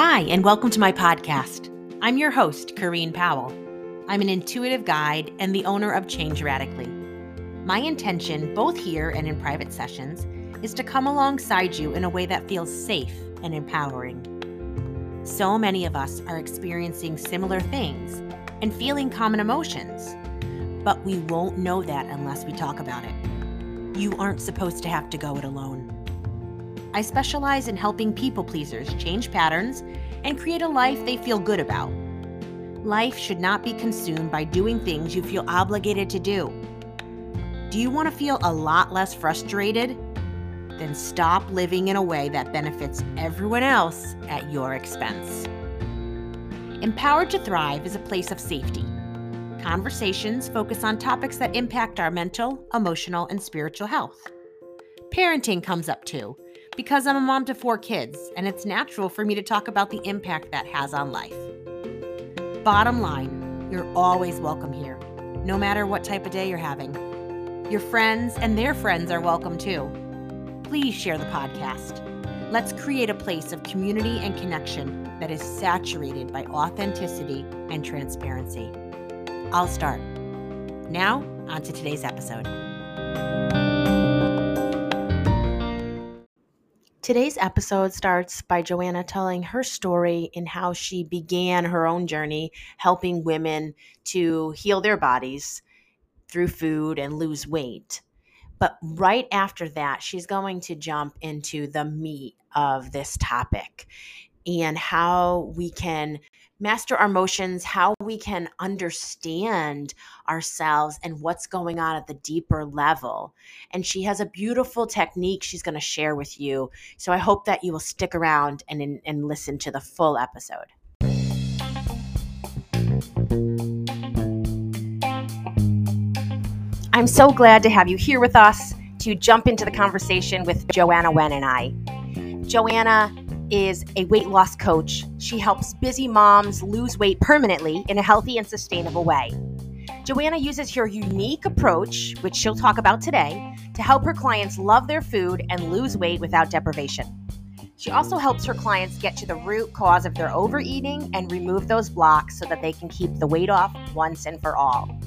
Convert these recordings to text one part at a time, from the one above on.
Hi, and welcome to my podcast. I'm your host, Corinne Powell. I'm an intuitive guide and the owner of Change Radically. My intention, both here and in private sessions, is to come alongside you in a way that feels safe and empowering. So many of us are experiencing similar things and feeling common emotions, but we won't know that unless we talk about it. You aren't supposed to have to go it alone. I specialize in helping people pleasers change patterns and create a life they feel good about. Life should not be consumed by doing things you feel obligated to do. Do you want to feel a lot less frustrated? Then stop living in a way that benefits everyone else at your expense. Empowered to Thrive is a place of safety. Conversations focus on topics that impact our mental, emotional, and spiritual health. Parenting comes up too because I'm a mom to four kids, and it's natural for me to talk about the impact that has on life. Bottom line, you're always welcome here, no matter what type of day you're having. Your friends and their friends are welcome too. Please share the podcast. Let's create a place of community and connection that is saturated by authenticity and transparency. I'll start. Now, on to today's episode. Today's episode starts by Joanna telling her story in how she began her own journey helping women to heal their bodies through food and lose weight. But right after that, she's going to jump into the meat of this topic and how we can master our emotions, how we can understand ourselves and what's going on at the deeper level. And she has a beautiful technique she's going to share with you. So I hope that you will stick around and, and listen to the full episode. I'm so glad to have you here with us to jump into the conversation with Joanna Wen and I. Joanna is a weight loss coach. She helps busy moms lose weight permanently in a healthy and sustainable way. Joanna uses her unique approach, which she'll talk about today, to help her clients love their food and lose weight without deprivation. She also helps her clients get to the root cause of their overeating and remove those blocks so that they can keep the weight off once and for all.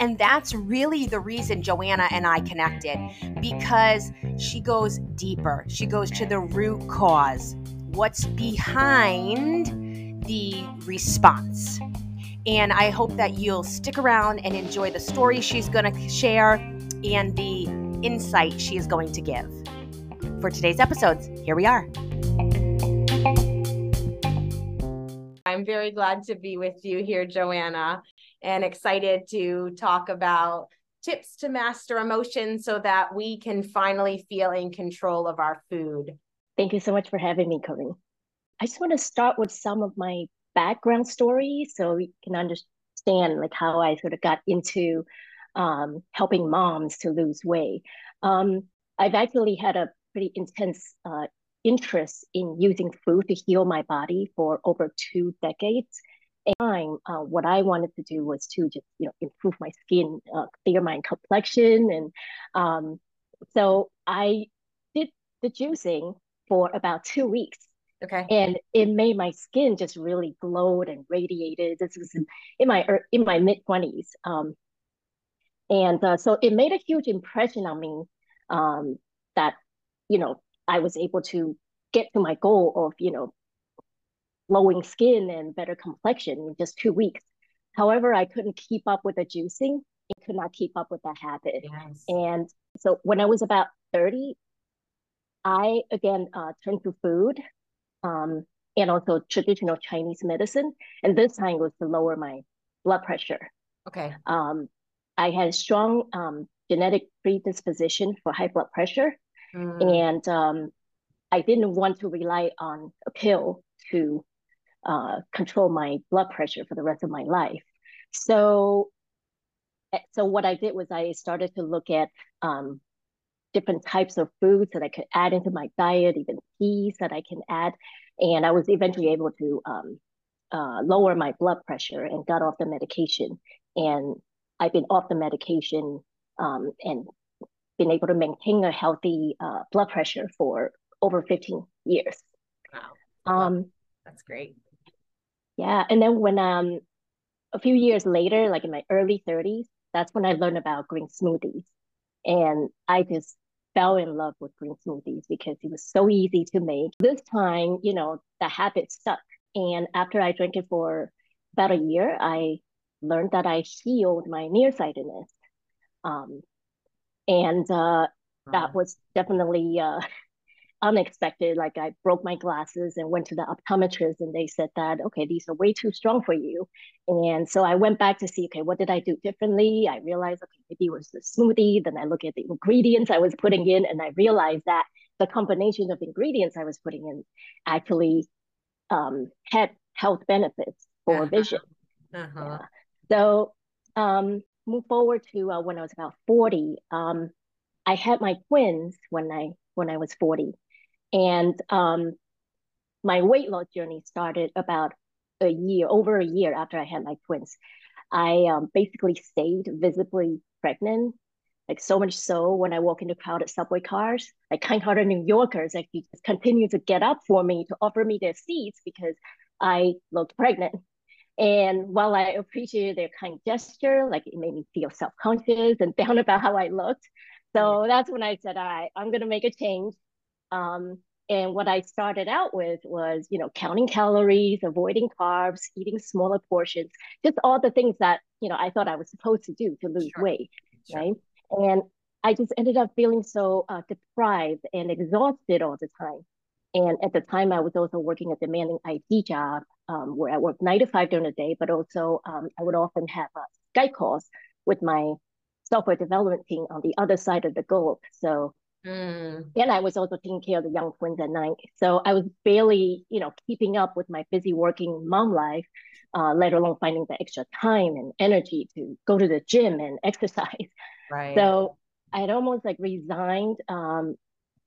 And that's really the reason Joanna and I connected because she goes deeper. She goes to the root cause what's behind the response. And I hope that you'll stick around and enjoy the story she's going to share and the insight she is going to give. For today's episodes, here we are. I'm very glad to be with you here, Joanna, and excited to talk about tips to master emotions so that we can finally feel in control of our food. Thank you so much for having me, Corinne. I just want to start with some of my background story so we can understand like how I sort of got into um, helping moms to lose weight. Um, I've actually had a pretty intense uh, interest in using food to heal my body for over two decades. And uh, what I wanted to do was to just you know improve my skin, uh, clear my complexion, and um, so I did the juicing for about two weeks. Okay. And it made my skin just really glowed and radiated. This was in my in my mid twenties, um, and uh, so it made a huge impression on me. Um, that you know I was able to get to my goal of you know glowing skin and better complexion in just two weeks. However, I couldn't keep up with the juicing. I could not keep up with that habit. Yes. And so when I was about 30, I again uh, turned to food um, and also traditional Chinese medicine. And this time was to lower my blood pressure. Okay. Um, I had strong um, genetic predisposition for high blood pressure. Mm. And um, I didn't want to rely on a pill to uh, control my blood pressure for the rest of my life. So, eh, so what I did was I started to look at um, different types of foods that I could add into my diet, even teas that I can add. And I was eventually able to um, uh, lower my blood pressure and got off the medication. And I've been off the medication um, and been able to maintain a healthy uh, blood pressure for over 15 years. Wow. Um, That's great. Yeah. And then when um a few years later, like in my early 30s, that's when I learned about green smoothies. And I just fell in love with green smoothies because it was so easy to make. This time, you know, the habit stuck. And after I drank it for about a year, I learned that I healed my nearsightedness. Um, and uh, that was definitely uh, unexpected. Like I broke my glasses and went to the optometrist, and they said that okay, these are way too strong for you. And so I went back to see okay, what did I do differently? I realized okay, maybe it was the smoothie. Then I look at the ingredients I was putting in, and I realized that the combination of ingredients I was putting in actually um, had health benefits for uh-huh. vision. Uh-huh. Yeah. So um, move forward to uh, when I was about 40. Um, I had my twins when I when I was 40. And um, my weight loss journey started about a year, over a year after I had my twins. I um, basically stayed visibly pregnant, like so much so when I walk into crowded subway cars, like kind-hearted New Yorkers actually just continue to get up for me to offer me their seats because I looked pregnant. And while I appreciated their kind gesture, like it made me feel self-conscious and down about how I looked. So that's when I said, all right, I'm gonna make a change. Um, and what I started out with was, you know, counting calories, avoiding carbs, eating smaller portions, just all the things that, you know, I thought I was supposed to do to lose sure. weight, sure. right? And I just ended up feeling so uh, deprived and exhausted all the time. And at the time, I was also working a demanding IT job um, where I worked nine to five during the day, but also um, I would often have uh, Skype calls with my software development team on the other side of the globe. So Mm. And I was also taking care of the young twins at night. So I was barely, you know, keeping up with my busy working mom life, uh, let alone finding the extra time and energy to go to the gym and exercise. Right. So I had almost like resigned um,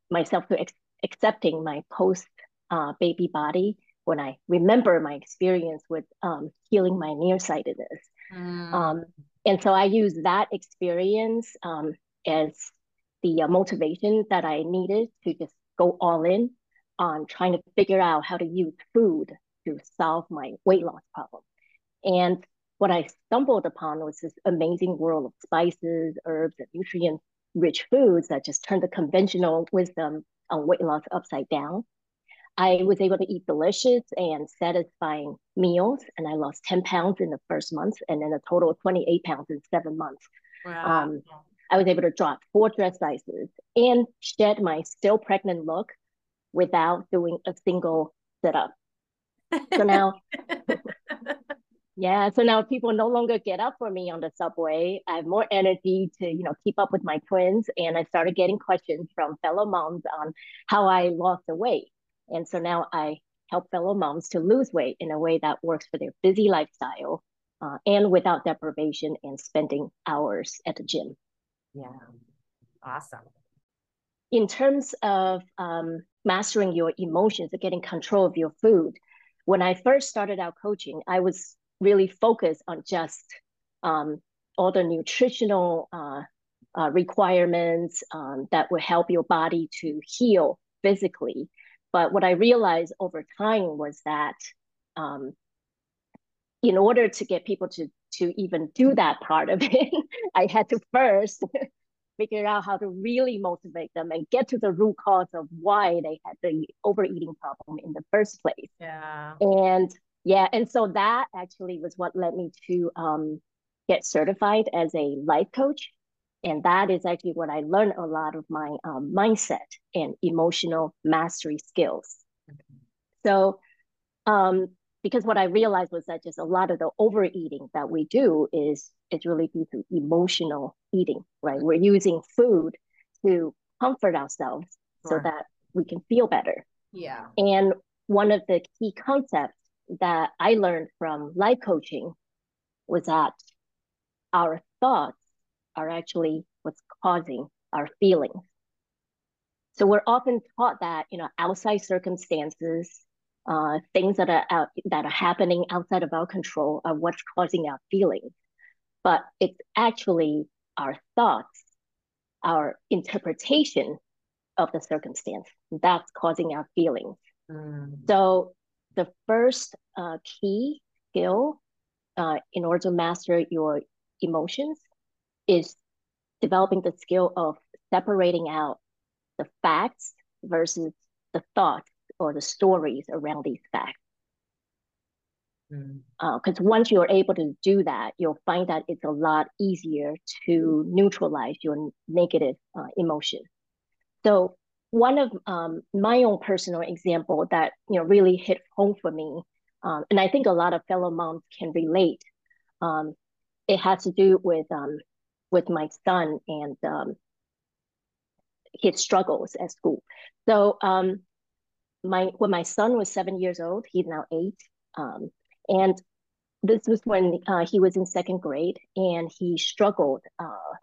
myself to ex- accepting my post uh, baby body when I remember my experience with um, healing my nearsightedness. Mm. Um, and so I use that experience um, as the uh, motivation that I needed to just go all in on trying to figure out how to use food to solve my weight loss problem. And what I stumbled upon was this amazing world of spices, herbs, and nutrient rich foods that just turned the conventional wisdom on weight loss upside down. I was able to eat delicious and satisfying meals, and I lost 10 pounds in the first month, and then a total of 28 pounds in seven months. Wow. Um, I was able to drop four dress sizes and shed my still pregnant look without doing a single sit up. So now, yeah, so now people no longer get up for me on the subway. I have more energy to, you know, keep up with my twins. And I started getting questions from fellow moms on how I lost the weight. And so now I help fellow moms to lose weight in a way that works for their busy lifestyle uh, and without deprivation and spending hours at the gym. Yeah. Awesome. In terms of um, mastering your emotions and getting control of your food, when I first started out coaching, I was really focused on just um, all the nutritional uh, uh, requirements um, that will help your body to heal physically. But what I realized over time was that um, in order to get people to to even do that part of it, I had to first figure out how to really motivate them and get to the root cause of why they had the overeating problem in the first place. Yeah. And yeah, and so that actually was what led me to um, get certified as a life coach. And that is actually what I learned a lot of my um, mindset and emotional mastery skills. Okay. So um, because what I realized was that just a lot of the overeating that we do is it's really due to emotional eating, right? We're using food to comfort ourselves so that we can feel better. Yeah. And one of the key concepts that I learned from life coaching was that our thoughts are actually what's causing our feelings. So we're often taught that, you know, outside circumstances uh, things that are out, that are happening outside of our control are what's causing our feelings. But it's actually our thoughts, our interpretation of the circumstance that's causing our feelings. Mm. So the first uh, key skill uh, in order to master your emotions is developing the skill of separating out the facts versus the thoughts or the stories around these facts. Because mm. uh, once you're able to do that, you'll find that it's a lot easier to neutralize your negative uh, emotion. So one of um, my own personal example that you know really hit home for me, um, and I think a lot of fellow moms can relate. Um, it has to do with um, with my son and um, his struggles at school. So um, my when my son was seven years old, he's now eight, um, and this was when uh, he was in second grade, and he struggled uh,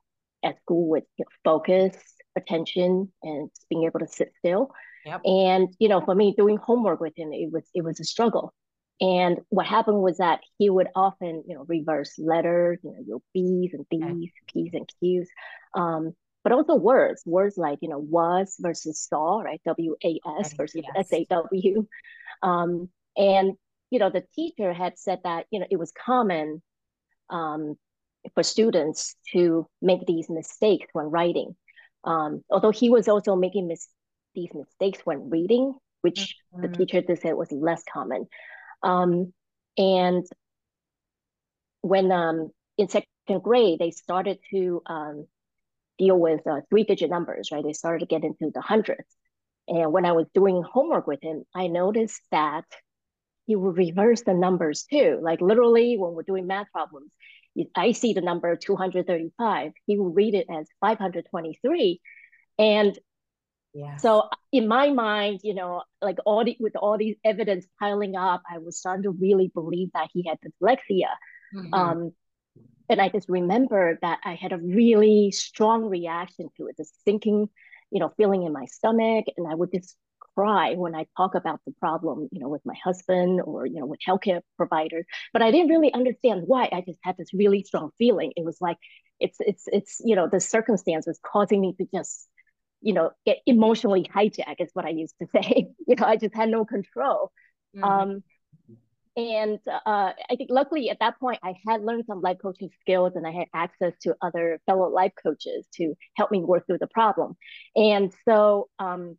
at school with you know, focus, attention, and being able to sit still. Yep. And you know, for me, doing homework with him, it was it was a struggle. And what happened was that he would often, you know, reverse letters, you know, your B's and B's. P's and Q's. Um, but also words, words like, you know, was versus saw, right? W A S versus S A W. Um, and, you know, the teacher had said that, you know, it was common um, for students to make these mistakes when writing. Um, although he was also making mis- these mistakes when reading, which mm-hmm. the teacher said was less common. Um, and when um, in second grade, they started to um, deal with uh, three digit numbers, right? They started to get into the hundreds. And when I was doing homework with him, I noticed that he would reverse the numbers too. Like literally, when we're doing math problems, I see the number 235, he will read it as 523. And yeah. so in my mind, you know, like all the, with all these evidence piling up, I was starting to really believe that he had dyslexia. Mm-hmm. Um, and I just remember that I had a really strong reaction to it, this sinking, you know, feeling in my stomach. And I would just cry when I talk about the problem, you know, with my husband or, you know, with healthcare providers. But I didn't really understand why. I just had this really strong feeling. It was like, it's, it's, it's, you know, the circumstance was causing me to just, you know, get emotionally hijacked is what I used to say. you know, I just had no control. Mm-hmm. Um, and uh, I think luckily at that point, I had learned some life coaching skills and I had access to other fellow life coaches to help me work through the problem. And so um,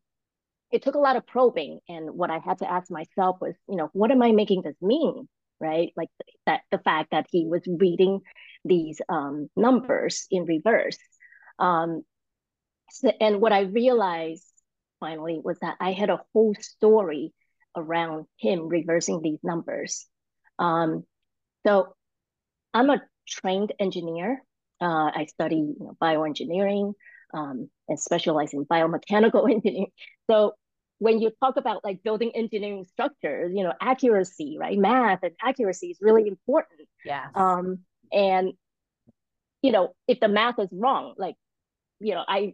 it took a lot of probing. And what I had to ask myself was, you know, what am I making this mean? Right? Like that the fact that he was reading these um, numbers in reverse. Um, so, and what I realized finally was that I had a whole story around him reversing these numbers. Um, so I'm a trained engineer. Uh, I study you know, bioengineering um, and specialize in biomechanical engineering. So when you talk about like building engineering structures, you know, accuracy, right? Math and accuracy is really important. Yeah. Um, and you know, if the math is wrong, like, you know, I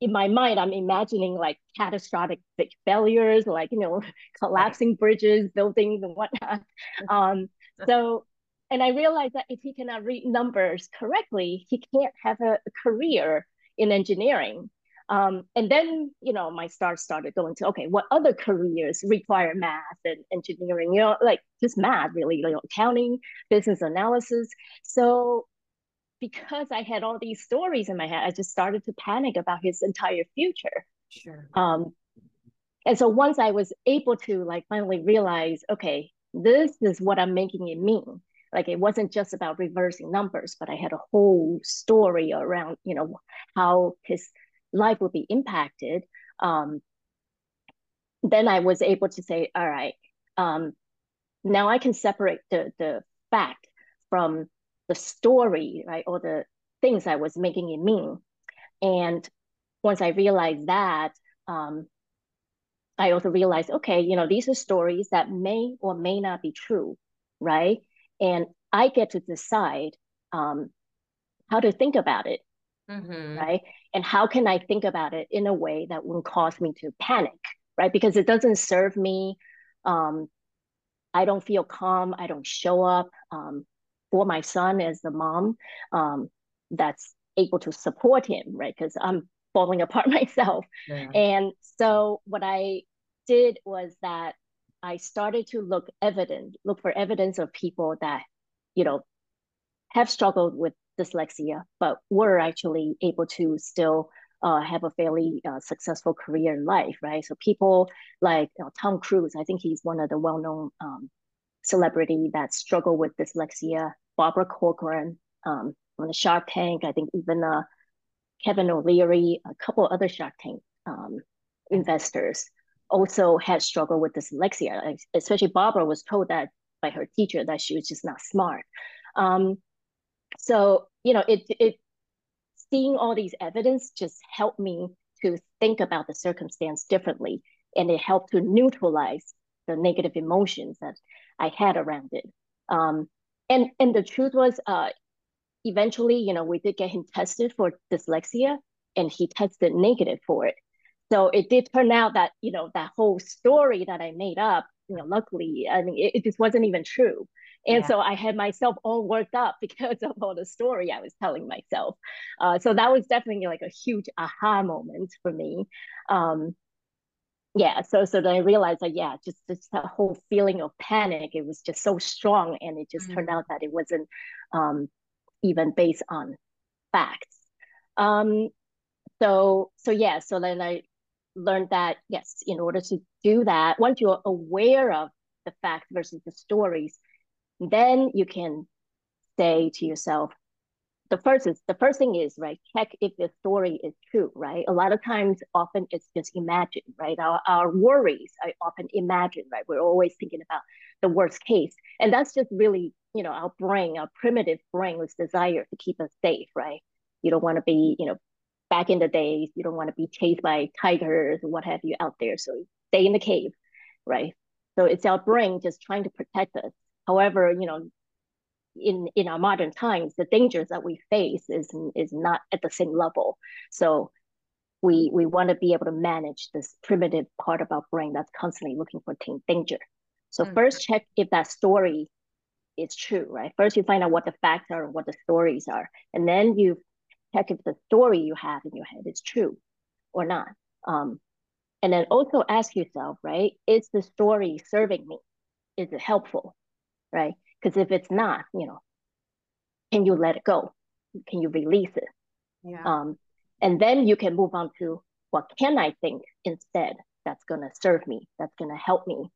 in my mind, I'm imagining like catastrophic failures, like you know, collapsing bridges, buildings, and whatnot. Um, so, and I realized that if he cannot read numbers correctly, he can't have a, a career in engineering. Um, and then, you know, my stars started going to okay, what other careers require math and engineering? You know, like just math, really, you know, accounting, business analysis. So because I had all these stories in my head, I just started to panic about his entire future. Sure. Um, and so once I was able to like finally realize, okay, this is what I'm making it mean. Like it wasn't just about reversing numbers, but I had a whole story around, you know, how his life would be impacted. Um, then I was able to say, all right, um, now I can separate the the fact from the story, right, or the things I was making it mean. And once I realized that, um, I also realized, okay, you know, these are stories that may or may not be true, right? And I get to decide um, how to think about it, mm-hmm. right? And how can I think about it in a way that won't cause me to panic, right? Because it doesn't serve me. Um, I don't feel calm. I don't show up. Um, for my son as the mom um, that's able to support him, right? Because I'm falling apart myself. Yeah. And so what I did was that I started to look evidence, look for evidence of people that, you know, have struggled with dyslexia, but were actually able to still uh, have a fairly uh, successful career in life, right? So people like you know, Tom Cruise, I think he's one of the well-known um, celebrity that struggle with dyslexia. Barbara Corcoran um, on the Shark Tank, I think even uh, Kevin O'Leary, a couple other Shark Tank um, investors also had struggled with dyslexia. Especially Barbara was told that by her teacher that she was just not smart. Um, so you know, it it seeing all these evidence just helped me to think about the circumstance differently, and it helped to neutralize the negative emotions that I had around it. Um, and and the truth was, uh, eventually, you know, we did get him tested for dyslexia, and he tested negative for it. So it did turn out that you know that whole story that I made up, you know, luckily, I mean, it, it just wasn't even true. And yeah. so I had myself all worked up because of all the story I was telling myself. Uh, so that was definitely like a huge aha moment for me. Um, yeah, so so then I realized that yeah, just just that whole feeling of panic, it was just so strong, and it just mm-hmm. turned out that it wasn't um, even based on facts. Um, so so yeah, so then I learned that yes, in order to do that, once you're aware of the facts versus the stories, then you can say to yourself, the first is the first thing is right check if the story is true right? A lot of times often it's just imagined right? Our, our worries are often imagined right? We're always thinking about the worst case. And that's just really you know our brain our primitive brain was desire to keep us safe right? You don't want to be you know back in the days you don't want to be chased by tigers or what have you out there. So stay in the cave right? So it's our brain just trying to protect us. However you know in in our modern times the dangers that we face is is not at the same level. So we we want to be able to manage this primitive part of our brain that's constantly looking for danger. So mm-hmm. first check if that story is true right? First you find out what the facts are and what the stories are and then you check if the story you have in your head is true or not. Um, and then also ask yourself right is the story serving me? Is it helpful right because if it's not, you know, can you let it go? Can you release it? Yeah. Um, and then you can move on to what can I think instead that's going to serve me, that's going to help me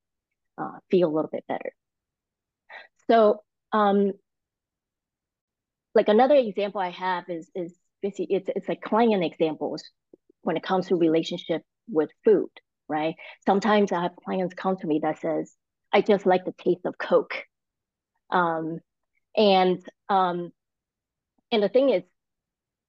uh, feel a little bit better. So, um, like another example I have is is basically it's it's like client examples when it comes to relationship with food, right? Sometimes I have clients come to me that says, "I just like the taste of Coke," Um, and um, and the thing is,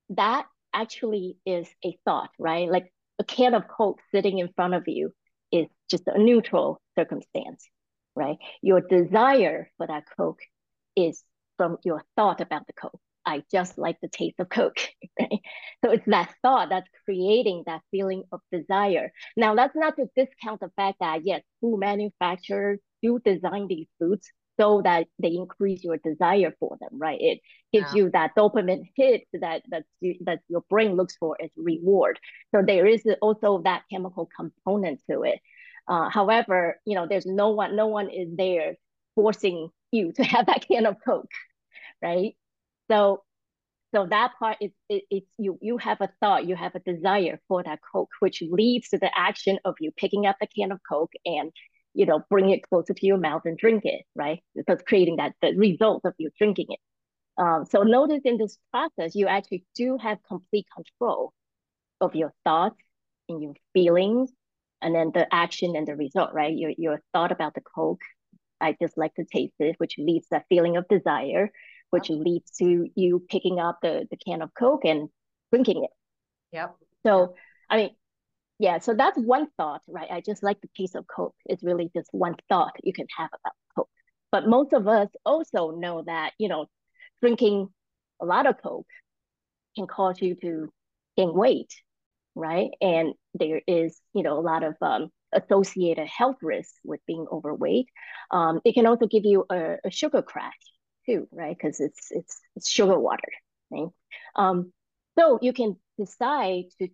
that actually is a thought, right? Like a can of Coke sitting in front of you is just a neutral circumstance, right? Your desire for that Coke is from your thought about the Coke. I just like the taste of Coke, right? So it's that thought that's creating that feeling of desire. Now, that's not to discount the fact that, yes, food manufacturers do design these foods so that they increase your desire for them, right? It gives yeah. you that dopamine hit that that that your brain looks for as reward. So there is also that chemical component to it. Uh, however, you know, there's no one, no one is there forcing you to have that can of Coke, right? So, so that part is it, it's you you have a thought, you have a desire for that Coke, which leads to the action of you picking up the can of Coke and you know, bring it closer to your mouth and drink it, right? Because creating that the result of you drinking it. Um, so notice in this process, you actually do have complete control of your thoughts and your feelings, and then the action and the result, right? Your your thought about the Coke, I just like to taste it, which leads that feeling of desire, which yep. leads to you picking up the the can of Coke and drinking it. Yep. So I mean, yeah, so that's one thought, right? I just like the taste of Coke. It's really just one thought you can have about Coke. But most of us also know that, you know, drinking a lot of Coke can cause you to gain weight, right? And there is, you know, a lot of um, associated health risks with being overweight. Um, it can also give you a, a sugar crash too, right? Because it's it's it's sugar water, right? Um, so you can decide to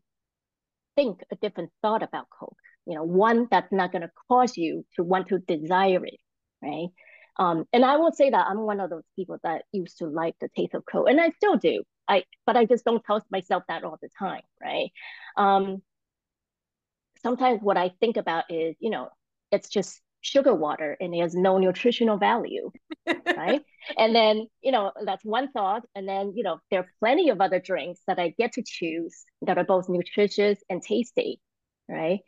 think a different thought about Coke, you know, one that's not going to cause you to want to desire it, right? Um, and I will say that I'm one of those people that used to like the taste of Coke, and I still do. I but I just don't tell myself that all the time, right? Um, sometimes what I think about is, you know, it's just sugar water and it has no nutritional value, right? And then, you know, that's one thought. And then, you know, there are plenty of other drinks that I get to choose that are both nutritious and tasty, right?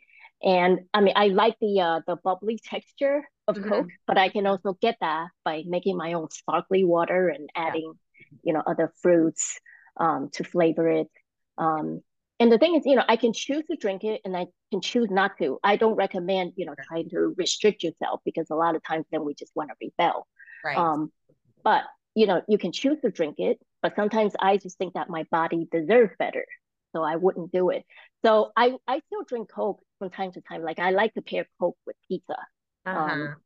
And I mean, I like the uh, the bubbly texture of mm-hmm. Coke, but I can also get that by making my own sparkly water and adding, yeah. you know, other fruits um, to flavor it. Um, and the thing is, you know, I can choose to drink it and I can choose not to. I don't recommend, you know, trying to restrict yourself because a lot of times then we just want to rebel. Right. Um, but you know, you can choose to drink it, but sometimes I just think that my body deserves better. So I wouldn't do it. So I, I still drink Coke from time to time. Like I like to pair Coke with pizza. Um, uh-huh. Um,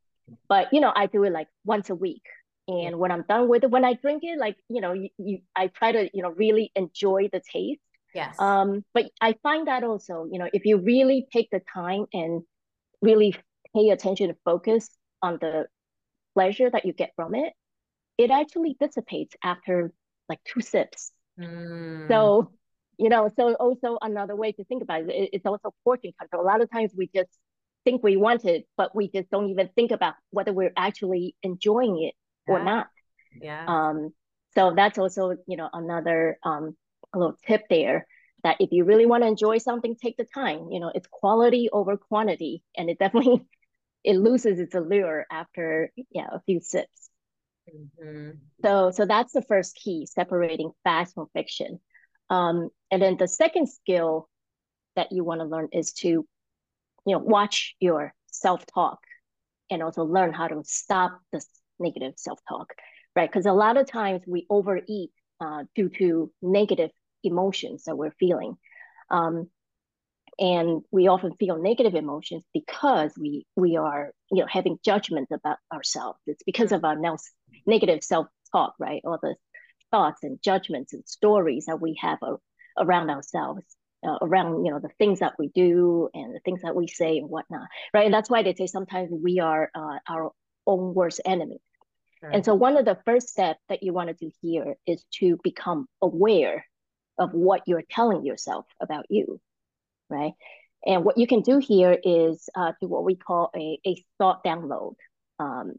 but you know, I do it like once a week. And when I'm done with it, when I drink it, like, you know, you, you I try to, you know, really enjoy the taste Yes. Um, but I find that also, you know, if you really take the time and really pay attention and focus on the pleasure that you get from it, it actually dissipates after like two sips. Mm. So, you know, so also another way to think about it, it's also portion control. A lot of times we just think we want it, but we just don't even think about whether we're actually enjoying it yeah. or not. Yeah. Um, so that's also, you know, another um, a little tip there that if you really want to enjoy something, take the time. You know, it's quality over quantity, and it definitely it loses its allure after yeah a few sips. Mm-hmm. So so that's the first key, separating fact from fiction. Um, and then the second skill that you want to learn is to, you know, watch your self talk, and also learn how to stop this negative self talk, right? Because a lot of times we overeat uh, due to negative emotions that we're feeling. Um, and we often feel negative emotions because we we are you know having judgments about ourselves. It's because of our negative self talk, right? All the thoughts and judgments and stories that we have around ourselves. Uh, around you know the things that we do and the things that we say and whatnot right and that's why they say sometimes we are uh, our own worst enemy right. and so one of the first steps that you want to do here is to become aware of what you're telling yourself about you, right? And what you can do here is uh, do what we call a, a thought download, um,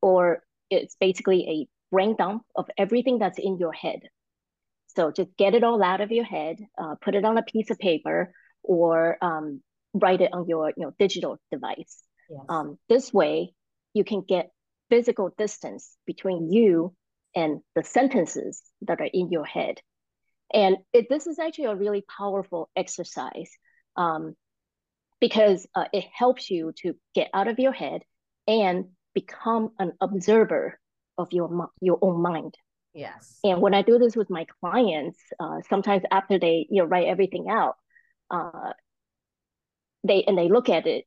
or it's basically a brain dump of everything that's in your head. So just get it all out of your head, uh, put it on a piece of paper, or um, write it on your you know digital device. Yes. Um, this way, you can get physical distance between you and the sentences that are in your head and it, this is actually a really powerful exercise um, because uh, it helps you to get out of your head and become an observer of your your own mind. Yes. And when I do this with my clients, uh, sometimes after they you know write everything out, uh, they and they look at it,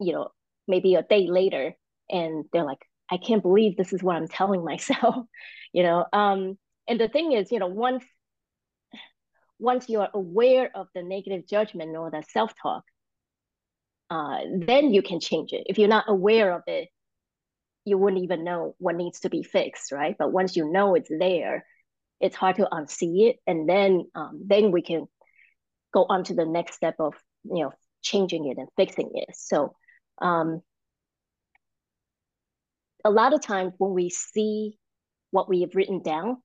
you know, maybe a day later, and they're like, I can't believe this is what I'm telling myself, you know. Um, and the thing is, you know, once once you are aware of the negative judgment or the self-talk, uh, then you can change it. If you're not aware of it, you wouldn't even know what needs to be fixed, right? But once you know it's there, it's hard to unsee it, and then um, then we can go on to the next step of you know changing it and fixing it. So um, a lot of times when we see what we have written down,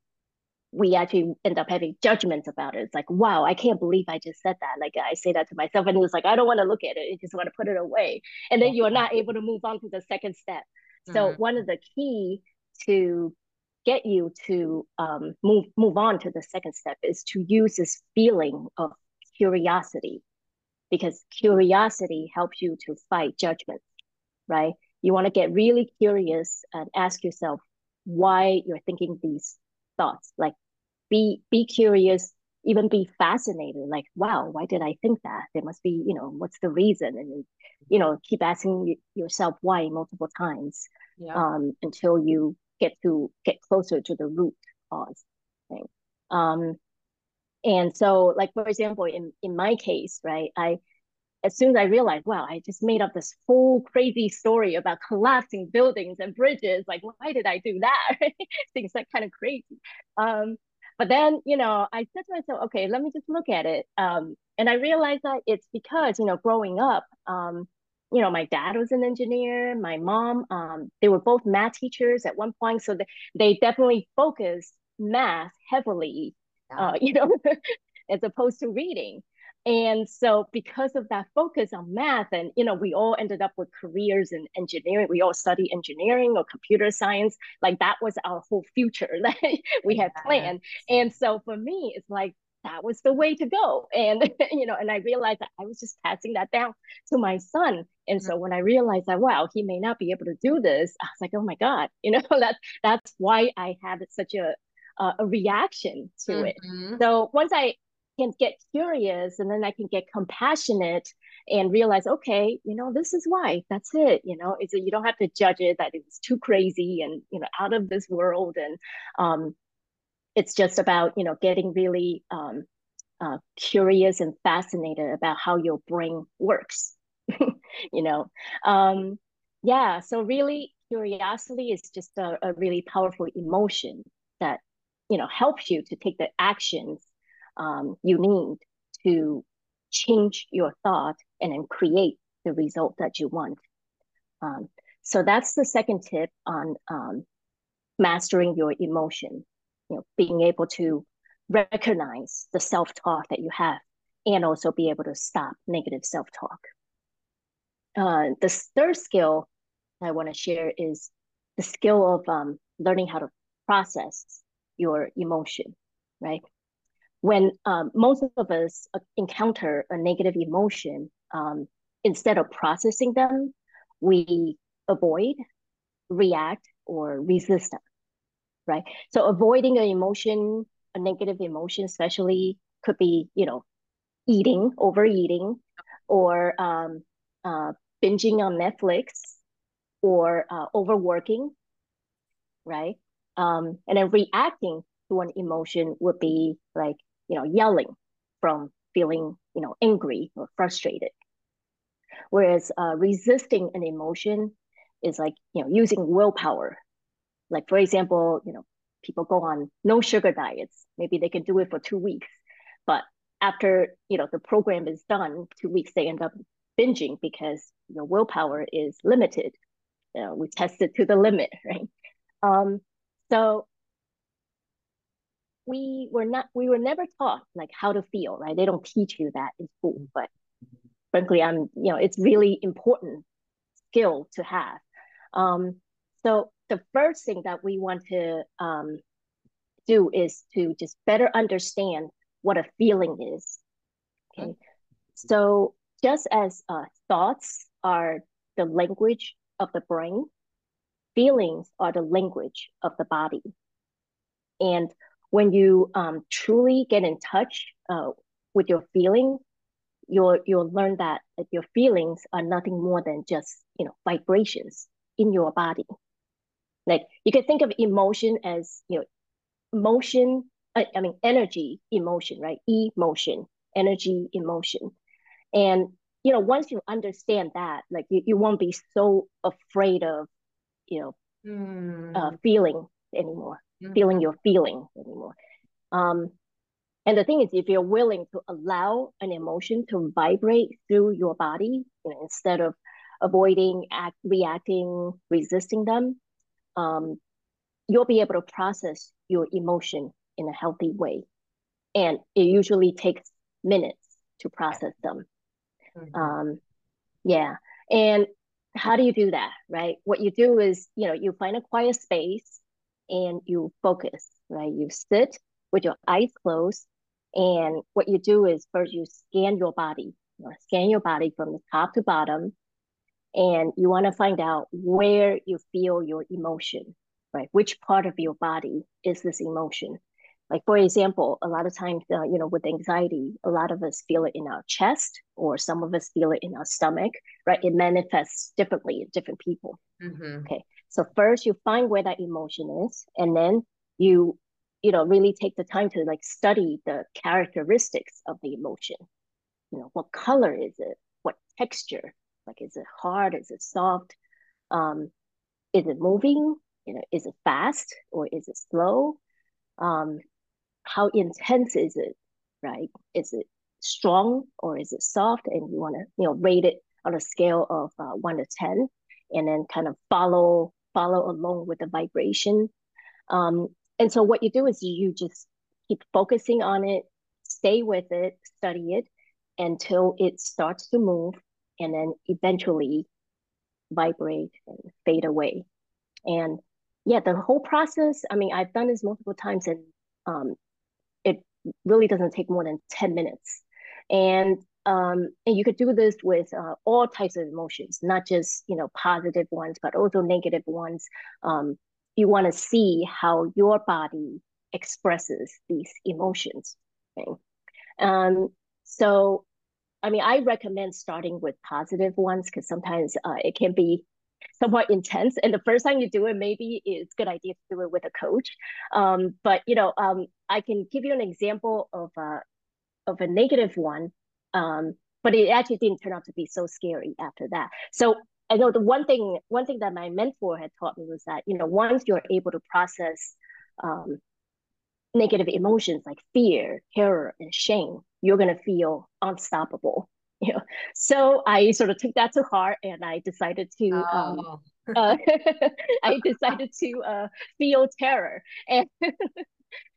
we actually end up having judgments about it. It's like, wow, I can't believe I just said that. Like I say that to myself, and it was like, I don't want to look at it. I just want to put it away. And then you're not able to move on to the second step. So mm-hmm. one of the key to get you to um, move move on to the second step is to use this feeling of curiosity, because curiosity helps you to fight judgment, right? You want to get really curious and ask yourself why you're thinking these thoughts. Like be be curious even be fascinated like wow why did i think that? There must be you know what's the reason? And you know keep asking yourself why multiple times yeah. um, until you get to get closer to the root cause thing. Um, and so like for example in in my case right i as soon as I realized, wow, I just made up this whole crazy story about collapsing buildings and bridges. Like, why did I do that? Things like kind of crazy. Um, but then, you know, I said to myself, okay, let me just look at it. Um, and I realized that it's because, you know, growing up, um, you know, my dad was an engineer, my mom, um, they were both math teachers at one point. So they, they definitely focused math heavily, uh, you know, as opposed to reading. And so because of that focus on math, and you know, we all ended up with careers in engineering. We all study engineering or computer science. Like that was our whole future that we had planned. And so for me, it's like that was the way to go. And you know, and I realized that I was just passing that down to my son. And so when I realized that wow, he may not be able to do this, I was like, oh my God, you know, that's that's why I had such a uh, a reaction to mm-hmm. it. So once I can get curious and then I can get compassionate and realize, okay, you know, this is why. That's it. You know, it's a, you don't have to judge it that it's too crazy and you know out of this world. And um, it's just about you know getting really um, uh, curious and fascinated about how your brain works. you know, um, yeah. So really, curiosity is just a, a really powerful emotion that you know helps you to take the actions um, you need to change your thought and then create the result that you want. Um, so that's the second tip on um, mastering your emotion. You know, being able to recognize the self-talk that you have, and also be able to stop negative self-talk. Uh, the third skill I want to share is the skill of um, learning how to process your emotion, right? When um, most of us encounter a negative emotion, um, instead of processing them, we avoid, react, or resist them, right? So avoiding an emotion, a negative emotion, especially could be, you know, eating, overeating, or um, uh, binging on Netflix, or uh, overworking, right? Um, and then reacting to an emotion would be like you know, yelling from feeling, you know, angry or frustrated. Whereas uh, resisting an emotion is like, you know, using willpower. Like, for example, you know, people go on no sugar diets. Maybe they can do it for two weeks. But after, you know, the program is done, two weeks, they end up binging because your willpower is limited. You know, we test it to the limit, right? Um, so we were not we were never taught like how to feel right? They don't teach you that in school but frankly i'm you know it's really important skill to have. Um, so the first thing that we want to um, do is to just better understand what a feeling is okay. So just as uh, thoughts are the language of the brain feelings are the language of the body. And when you um, truly get in touch uh, with your feeling, you'll you'll learn that, that your feelings are nothing more than just you know vibrations in your body. Like you can think of emotion as you know motion. I, I mean energy, emotion, right? Emotion, energy, emotion, and you know once you understand that, like you, you won't be so afraid of you know mm. uh, feeling anymore mm-hmm. feeling your feeling anymore. Um, and the thing is, if you're willing to allow an emotion to vibrate through your body, you know, instead of avoiding, act, reacting, resisting them, um, you'll be able to process your emotion in a healthy way. And it usually takes minutes to process them. Mm-hmm. Um, yeah. And how do you do that, right? What you do is, you know, you find a quiet space and you focus, right? You sit with your eyes closed. And what you do is first you scan your body, you know, scan your body from the top to bottom. And you want to find out where you feel your emotion, right? Which part of your body is this emotion? Like for example, a lot of times, uh, you know, with anxiety, a lot of us feel it in our chest, or some of us feel it in our stomach, right? It manifests differently in different people. Mm-hmm. Okay, so first you find where that emotion is, and then you, you know, really take the time to like study the characteristics of the emotion. You know, what color is it? What texture. Like, is it hard? Is it soft? Um, is it moving? You know, is it fast or is it slow? Um, how intense is it? Right? Is it strong or is it soft? And you want to, you know, rate it on a scale of uh, one to ten, and then kind of follow follow along with the vibration. Um, and so what you do is you just keep focusing on it, stay with it, study it until it starts to move, and then eventually vibrate and fade away. And yeah, the whole process, I mean, I've done this multiple times and um, it really doesn't take more than 10 minutes. And um, and you could do this with uh, all types of emotions, not just you know positive ones, but also negative ones. Um, you want to see how your body expresses these emotions. Um, so, I mean, I recommend starting with positive ones because sometimes uh, it can be somewhat intense. And the first time you do it, maybe it's a good idea to do it with a coach. Um, but you know, um, I can give you an example of a of a negative one. Um, but it actually didn't turn out to be so scary after that. So I know the one thing one thing that my mentor had taught me was that you know once you're able to process um, negative emotions like fear, terror, and shame, you're gonna feel unstoppable. You know, so I sort of took that to heart, and I decided to. Um, oh. Um, uh, I decided to uh, feel terror, and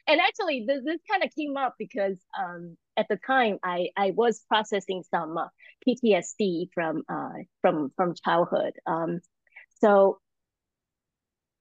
and actually, this this kind of came up because um, at the time I I was processing some uh, PTSD from uh, from from childhood. Um, so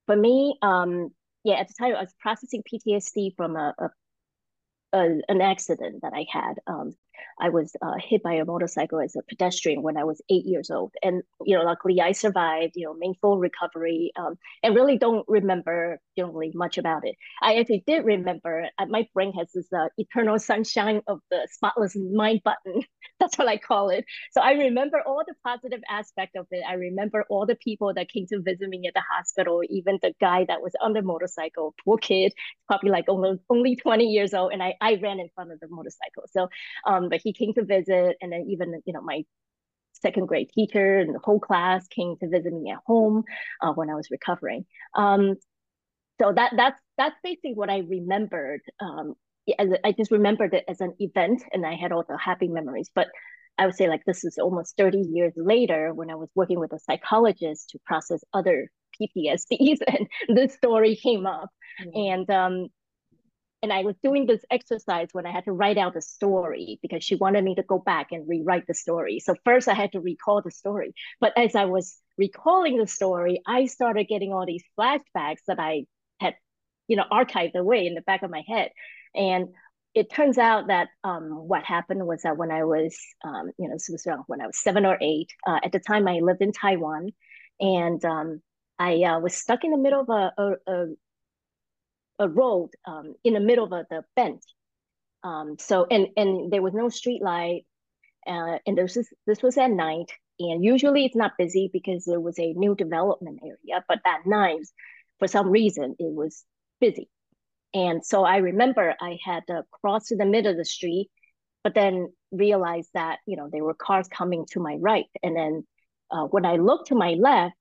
for me, um, yeah, at the time I was processing PTSD from a, a, a an accident that I had. Um, I was uh, hit by a motorcycle as a pedestrian when I was eight years old, and you know, luckily I survived. You know, made full recovery, um, and really don't remember you know, really much about it. I actually did remember. Uh, my brain has this uh, eternal sunshine of the spotless mind button. That's what I call it. So I remember all the positive aspect of it. I remember all the people that came to visit me at the hospital, even the guy that was on the motorcycle, poor kid, probably like only only twenty years old, and I I ran in front of the motorcycle. So. Um, but he came to visit, and then even you know my second grade teacher and the whole class came to visit me at home uh, when I was recovering. Um, so that that's that's basically what I remembered. Um, I just remembered it as an event, and I had all the happy memories. But I would say like this is almost 30 years later when I was working with a psychologist to process other PTSDs, and this story came up. Mm-hmm. And um, and I was doing this exercise when I had to write out the story because she wanted me to go back and rewrite the story. So first I had to recall the story. But as I was recalling the story, I started getting all these flashbacks that I had, you know, archived away in the back of my head. And it turns out that um, what happened was that when I was, um, you know, when I was seven or eight, uh, at the time I lived in Taiwan, and um, I uh, was stuck in the middle of a, a, a a road um, in the middle of the bend. Um, so and and there was no street light, uh, and this this was at night. And usually it's not busy because there was a new development area, but that night, for some reason, it was busy. And so I remember I had to cross to the middle of the street, but then realized that you know there were cars coming to my right, and then uh, when I looked to my left,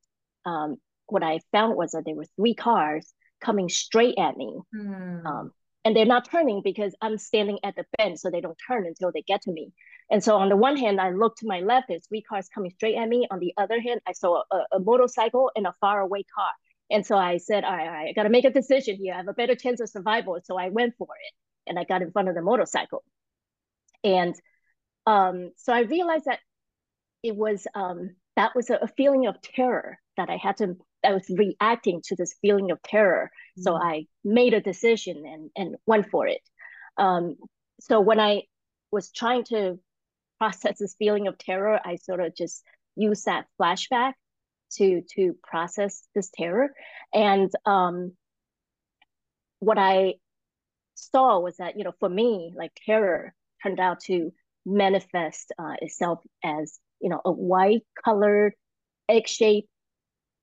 um, what I found was that there were three cars coming straight at me. Mm. Um, and they're not turning because I'm standing at the bend, so they don't turn until they get to me. And so on the one hand, I look to my left, there's three cars coming straight at me. On the other hand, I saw a, a motorcycle and a faraway car. And so I said, all right, all right, I got to make a decision here. I have a better chance of survival. So I went for it and I got in front of the motorcycle. And um, so I realized that it was, um, that was a, a feeling of terror that I had to I was reacting to this feeling of terror. Mm-hmm. So I made a decision and, and went for it. Um, so when I was trying to process this feeling of terror, I sort of just used that flashback to to process this terror. And um, what I saw was that you know for me, like terror turned out to manifest uh, itself as you know a white colored egg shaped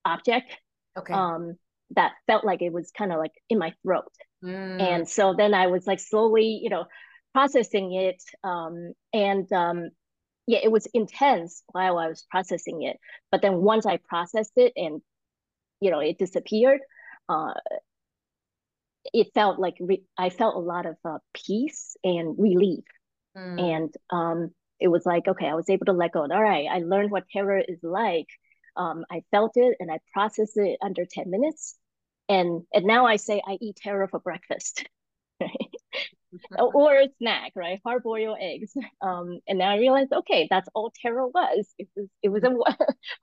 object okay um that felt like it was kind of like in my throat mm. and so then i was like slowly you know processing it um and um yeah, it was intense while I was processing it. But then once I processed it and you know it disappeared, uh, it felt like re- I felt a lot of uh, peace and relief. Mm. And um, it was like, okay, I was able to let go. All right, I learned what terror is like. Um, I felt it and I processed it under 10 minutes. And, and now I say I eat terror for breakfast. or a snack, right? Hard boiled eggs. Um, and now I realized, okay, that's all terror was. It was it was a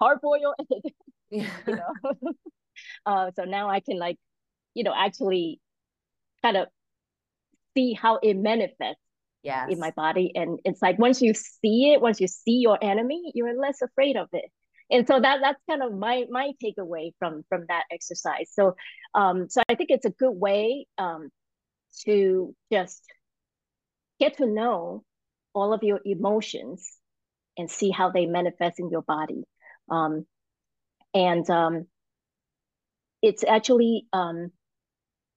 hard boiled egg. Yeah. you know. uh, so now I can like, you know, actually kind of see how it manifests yes. in my body. And it's like once you see it, once you see your enemy, you're less afraid of it. And so that that's kind of my my takeaway from from that exercise. So um so I think it's a good way um to just get to know all of your emotions and see how they manifest in your body. Um, and um, it's actually um,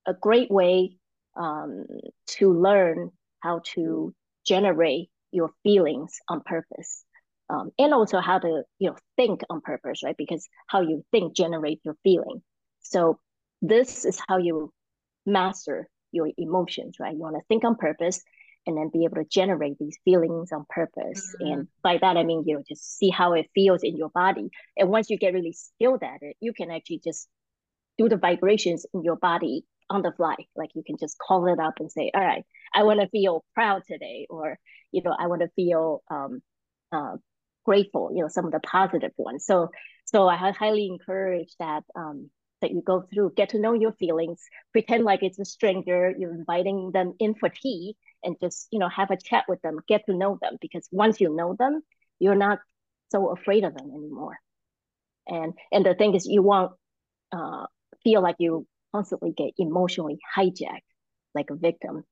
a great way um, to learn how to generate your feelings on purpose. Um, and also how to you know think on purpose, right? Because how you think generates your feeling. So this is how you master your emotions, right? You want to think on purpose and then be able to generate these feelings on purpose. Mm-hmm. And by that, I mean, you know, just see how it feels in your body. And once you get really skilled at it, you can actually just do the vibrations in your body on the fly. Like you can just call it up and say, all right, I want to feel proud today, or, you know, I want to feel um, uh, grateful, you know, some of the positive ones. So, so I highly encourage that um, that you go through, get to know your feelings, pretend like it's a stranger, you're inviting them in for tea and just, you know, have a chat with them, get to know them because once you know them, you're not so afraid of them anymore. And and the thing is you won't uh, feel like you constantly get emotionally hijacked like a victim,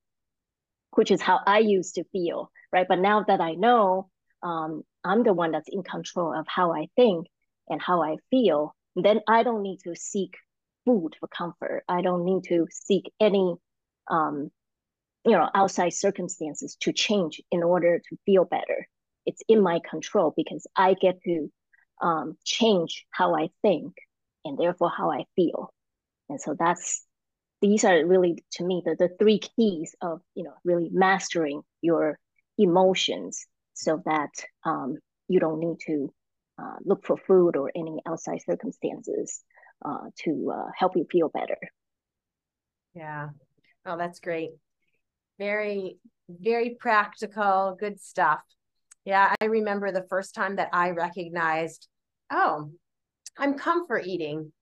which is how I used to feel, right? But now that I know um, I'm the one that's in control of how I think and how I feel, then I don't need to seek food for comfort. I don't need to seek any, um, you know, outside circumstances to change in order to feel better. It's in my control because I get to um, change how I think and therefore how I feel. And so that's these are really to me the, the three keys of you know really mastering your emotions so that um, you don't need to uh, look for food or any outside circumstances uh, to uh, help you feel better. Yeah. Oh, that's great. Very, very practical, good stuff. Yeah, I remember the first time that I recognized, oh, I'm comfort eating.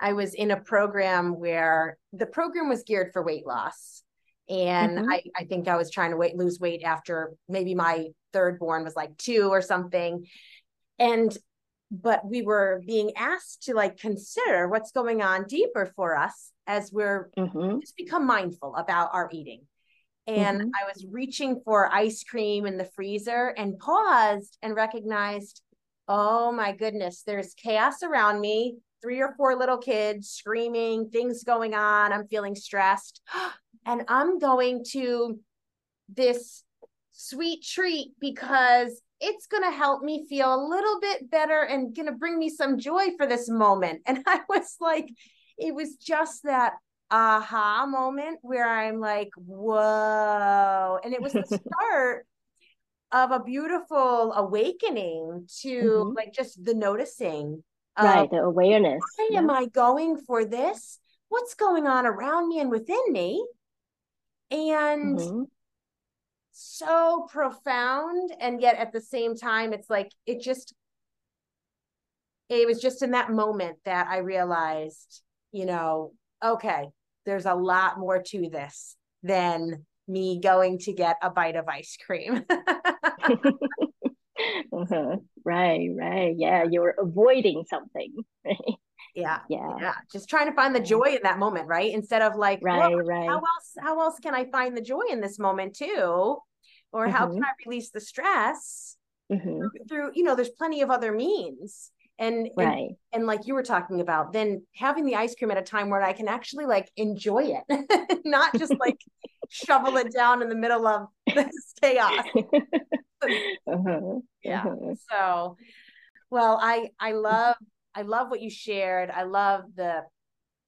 I was in a program where the program was geared for weight loss. And mm-hmm. I, I think I was trying to weight, lose weight after maybe my third born was like two or something and but we were being asked to like consider what's going on deeper for us as we're mm-hmm. just become mindful about our eating and mm-hmm. i was reaching for ice cream in the freezer and paused and recognized oh my goodness there's chaos around me three or four little kids screaming things going on i'm feeling stressed and i'm going to this sweet treat because it's going to help me feel a little bit better and going to bring me some joy for this moment. And I was like, it was just that aha moment where I'm like, whoa. And it was the start of a beautiful awakening to mm-hmm. like just the noticing. Right, the awareness. Why yeah. am I going for this? What's going on around me and within me? And mm-hmm. so profound and yet at the same time it's like it just it was just in that moment that i realized you know okay there's a lot more to this than me going to get a bite of ice cream. Uh-huh. right right. Yeah you're avoiding something right yeah yeah yeah just trying to find the joy in that moment right instead of like right well, right how else how else can i find the joy in this moment too or mm-hmm. how can mm-hmm. i release the stress mm-hmm. through, through, you know there's plenty of other means and, right. and and like you were talking about then having the ice cream at a time where i can actually like enjoy it not just like shovel it down in the middle of this chaos uh-huh. Yeah. Uh-huh. So, well, I I love I love what you shared. I love the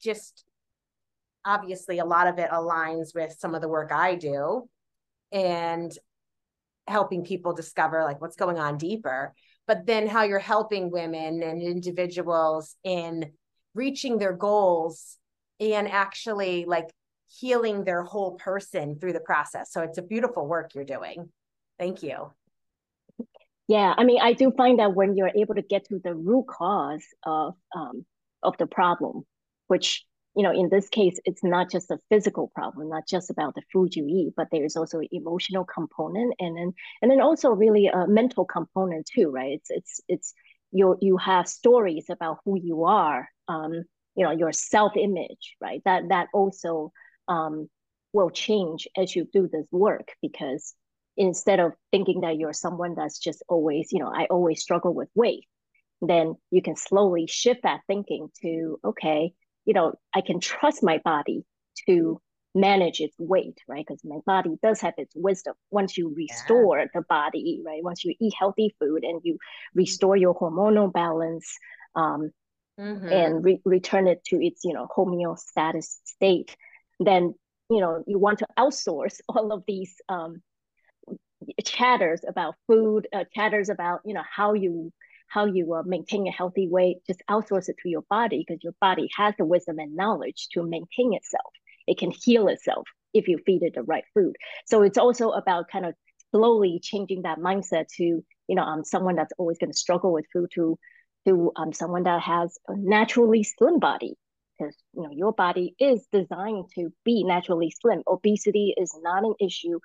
just obviously a lot of it aligns with some of the work I do and helping people discover like what's going on deeper but then how you're helping women and individuals in reaching their goals and actually like healing their whole person through the process. So it's a beautiful work you're doing. Thank you yeah i mean i do find that when you're able to get to the root cause of um, of the problem which you know, in this case, it's not just a physical problem, not just about the food you eat, but there's also an emotional component and then and then also really a mental component too, right? It's it's it's you you have stories about who you are, um, you know, your self-image, right? That that also um, will change as you do this work because instead of thinking that you're someone that's just always, you know, I always struggle with weight, then you can slowly shift that thinking to, okay, you know, I can trust my body to manage its weight, right? Because my body does have its wisdom. Once you restore yeah. the body, right? Once you eat healthy food and you restore your hormonal balance um, mm-hmm. and re- return it to its, you know, homeostatic state, then, you know, you want to outsource all of these um, chatters about food, uh, chatters about, you know, how you how you uh, maintain a healthy weight, just outsource it to your body because your body has the wisdom and knowledge to maintain itself. It can heal itself if you feed it the right food. So it's also about kind of slowly changing that mindset to, you know, I'm someone that's always going to struggle with food to, to um, someone that has a naturally slim body because you know your body is designed to be naturally slim. Obesity is not an issue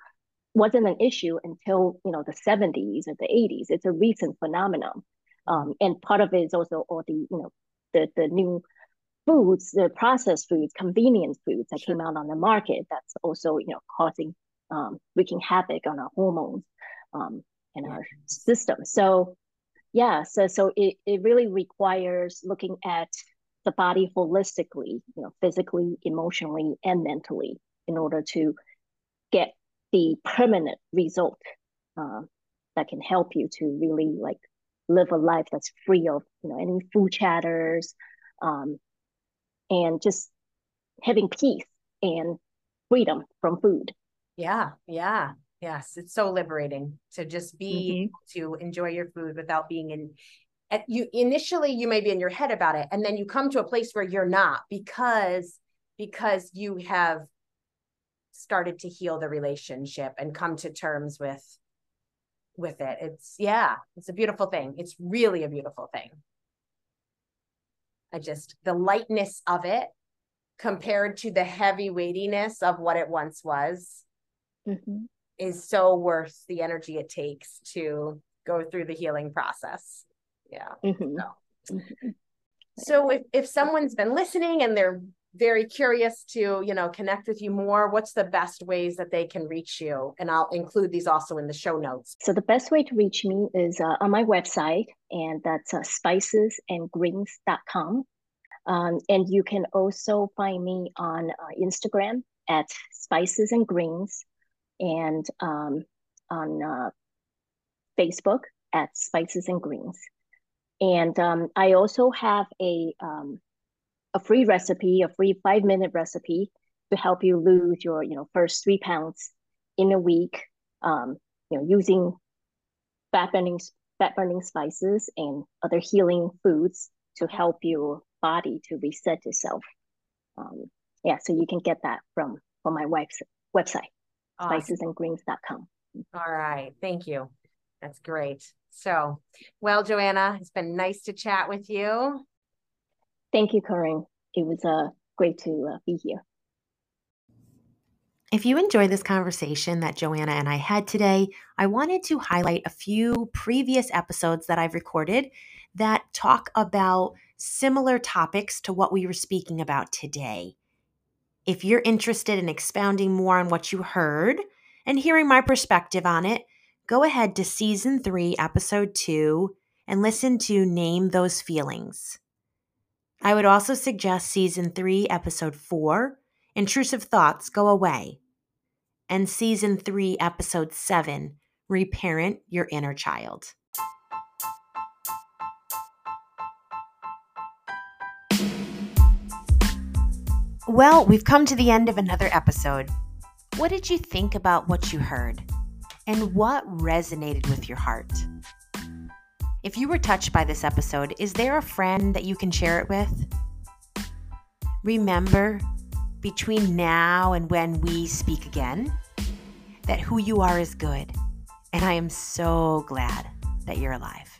wasn't an issue until you know the 70s or the 80s. It's a recent phenomenon. Um, and part of it is also all the you know the the new foods, the processed foods, convenience foods that sure. came out on the market. That's also you know causing um, wreaking havoc on our hormones um, and our system. So yeah, so so it it really requires looking at the body holistically, you know, physically, emotionally, and mentally, in order to get the permanent result uh, that can help you to really like live a life that's free of you know any food chatters um, and just having peace and freedom from food yeah yeah yes it's so liberating to just be mm-hmm. to enjoy your food without being in at you initially you may be in your head about it and then you come to a place where you're not because because you have started to heal the relationship and come to terms with with it. It's yeah, it's a beautiful thing. It's really a beautiful thing. I just the lightness of it compared to the heavy weightiness of what it once was mm-hmm. is so worth the energy it takes to go through the healing process. Yeah. Mm-hmm. So. Mm-hmm. so if, if someone's been listening and they're very curious to you know connect with you more. What's the best ways that they can reach you? And i'll include these also in the show notes. So the best way to reach me is uh, on my website and that's uh, spicesandgreens.com um, and you can also find me on uh, instagram at spices and greens and um, on uh, facebook at spices and greens and um, i also have a um, a free recipe, a free five minute recipe to help you lose your, you know, first three pounds in a week, um, you know, using fat burning, fat burning spices and other healing foods to help your body to reset itself. Um, yeah, so you can get that from from my wife's website, awesome. spicesandgreens.com. All right, thank you. That's great. So, well, Joanna, it's been nice to chat with you. Thank you, Corinne. It was uh, great to uh, be here. If you enjoyed this conversation that Joanna and I had today, I wanted to highlight a few previous episodes that I've recorded that talk about similar topics to what we were speaking about today. If you're interested in expounding more on what you heard and hearing my perspective on it, go ahead to season three, episode two, and listen to Name Those Feelings. I would also suggest season 3, episode 4, Intrusive Thoughts Go Away, and season 3, episode 7, reparent your inner child. Well, we've come to the end of another episode. What did you think about what you heard? And what resonated with your heart? If you were touched by this episode, is there a friend that you can share it with? Remember, between now and when we speak again, that who you are is good. And I am so glad that you're alive.